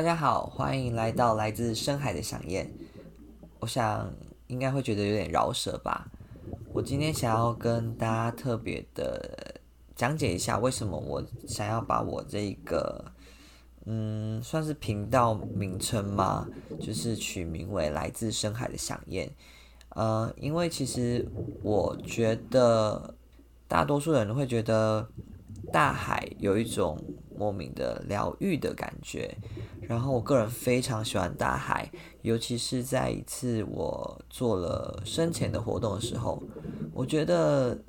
大家好，欢迎来到来自深海的想念。我想应该会觉得有点饶舌吧。我今天想要跟大家特别的讲解一下，为什么我想要把我这个嗯，算是频道名称吗？就是取名为来自深海的想念。呃，因为其实我觉得大多数人会觉得大海有一种莫名的疗愈的感觉，然后我个人非常喜欢大海，尤其是在一次我做了深潜的活动的时候，我觉得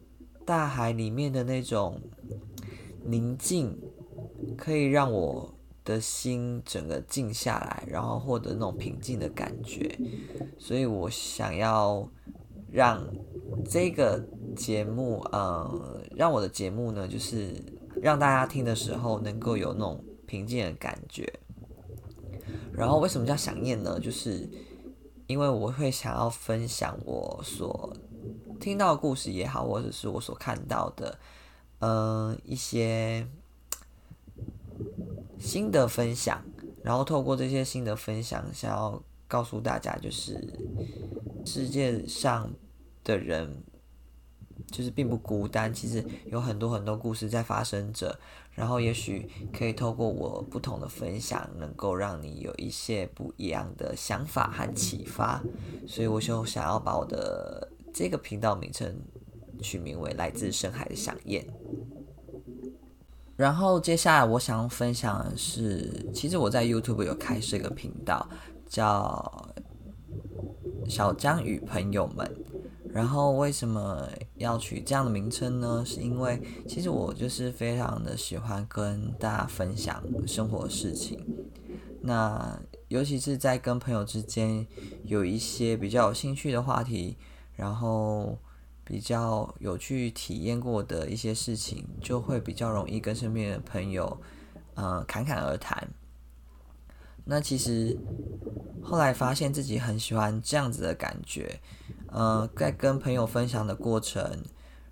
大海里面的那种宁静可以让我的心整个静下来，然后获得那种平静的感觉，所以我想要让这个节目，呃，让我的节目呢，就是让大家听的时候能够有那种平静的感觉。然后为什么叫想念呢？就是因为我会想要分享我所听到的故事也好，或者是我所看到的，嗯、一些。新的分享，然后透过这些新的分享，想要告诉大家，就是世界上的人就是并不孤单，其实有很多很多故事在发生着，然后也许可以透过我不同的分享，能够让你有一些不一样的想法和启发，所以我就想要把我的这个频道名称取名为“来自深海的想念”。然后接下来我想分享的是，其实我在 YouTube 有开设一个频道，叫小江与朋友们。然后为什么要取这样的名称呢？是因为其实我就是非常的喜欢跟大家分享生活的事情。那尤其是在跟朋友之间有一些比较有兴趣的话题，然后。比较有去体验过的一些事情，就会比较容易跟身边的朋友，呃，侃侃而谈。那其实后来发现自己很喜欢这样子的感觉，呃，在跟朋友分享的过程，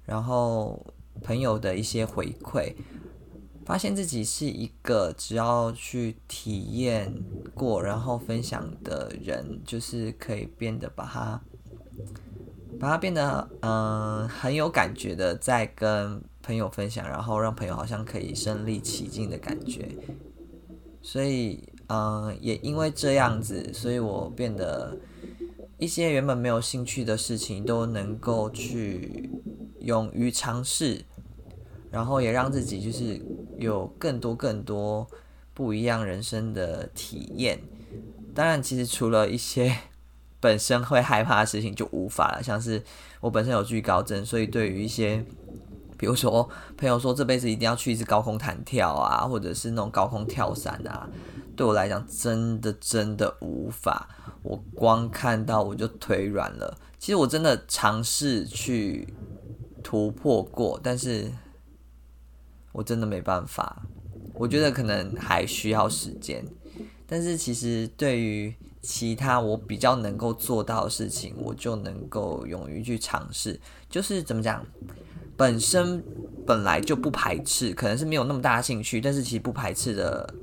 然后朋友的一些回馈，发现自己是一个只要去体验过，然后分享的人，就是可以变得把它。把它变得嗯、很有感觉的，在跟朋友分享，然后让朋友好像可以身临其境的感觉。所以、呃，也因为这样子，所以我变得一些原本没有兴趣的事情都能够去勇于尝试，然后也让自己就是有更多更多不一样人生的体验。当然，其实除了一些。本身会害怕的事情就无法了，像是我本身有惧高症，所以对于一些，比如说朋友说这辈子一定要去一次高空弹跳啊，或者是那种高空跳伞啊，对我来讲真的真的无法，我光看到我就腿软了。其实我真的尝试去突破过，但是我真的没办法，我觉得可能还需要时间。但是其实对于其他我比较能够做到的事情，我就能够勇于去尝试。就是怎么讲，本身本来就不排斥，可能是没有那么大兴趣，但是其实不排斥的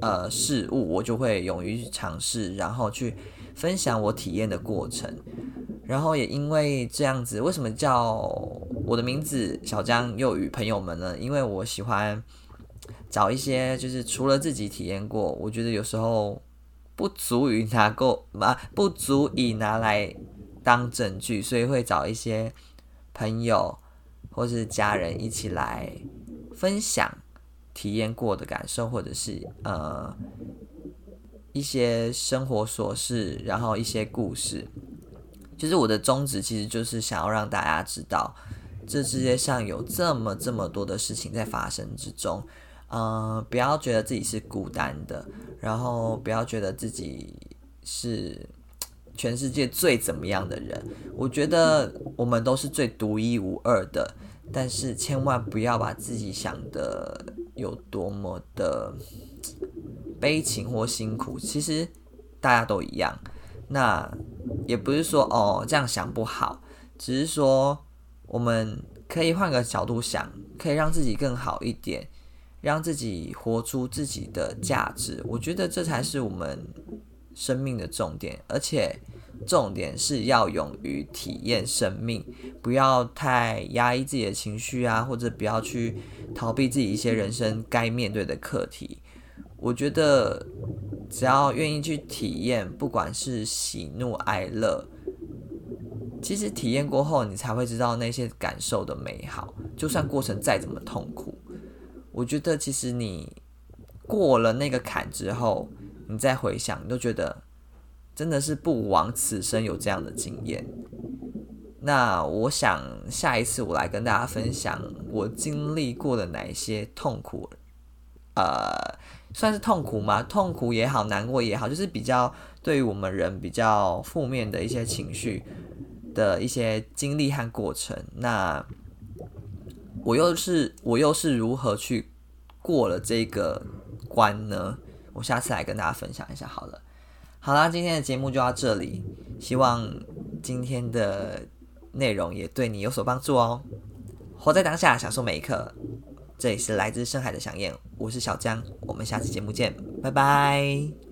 呃事物，我就会勇于尝试，然后去分享我体验的过程。然后也因为这样子，为什么叫我的名字小江又与朋友们呢？因为我喜欢。找一些就是除了自己体验过，我觉得有时候不足以拿够嘛，不足以拿来当证据，所以会找一些朋友或是家人一起来分享体验过的感受，或者是呃一些生活琐事，然后一些故事。就是我的宗旨其实就是想要让大家知道，这世界上有这么这么多的事情在发生之中。嗯、呃，不要觉得自己是孤单的，然后不要觉得自己是全世界最怎么样的人。我觉得我们都是最独一无二的，但是千万不要把自己想的有多么的悲情或辛苦。其实大家都一样，那也不是说哦这样想不好，只是说我们可以换个角度想，可以让自己更好一点。让自己活出自己的价值。我觉得这才是我们生命的重点，而且重点是要勇于体验生命，不要太压抑自己的情绪啊，或者不要去逃避自己一些人生该面对的课题。我觉得只要愿意去体验，不管是喜怒哀乐。其实体验过后，你才会知道那些感受的美好。就算过程再怎么痛苦，我觉得其实你过了那个坎之后，你再回想，你都觉得真的是不枉此生有这样的经验。那我想下一次我来跟大家分享我经历过的哪一些痛苦，呃，算是痛苦吗？痛苦也好，难过也好，就是比较对于我们人比较负面的一些情绪。的一些经历和过程，那我又是我又是如何去过了这个关呢？我下次来跟大家分享一下好了。好啦，今天的节目就到这里，希望今天的内容也对你有所帮助哦。活在当下，享受每一刻。这里是来自深海的想念，我是小江，我们下次节目见，拜拜。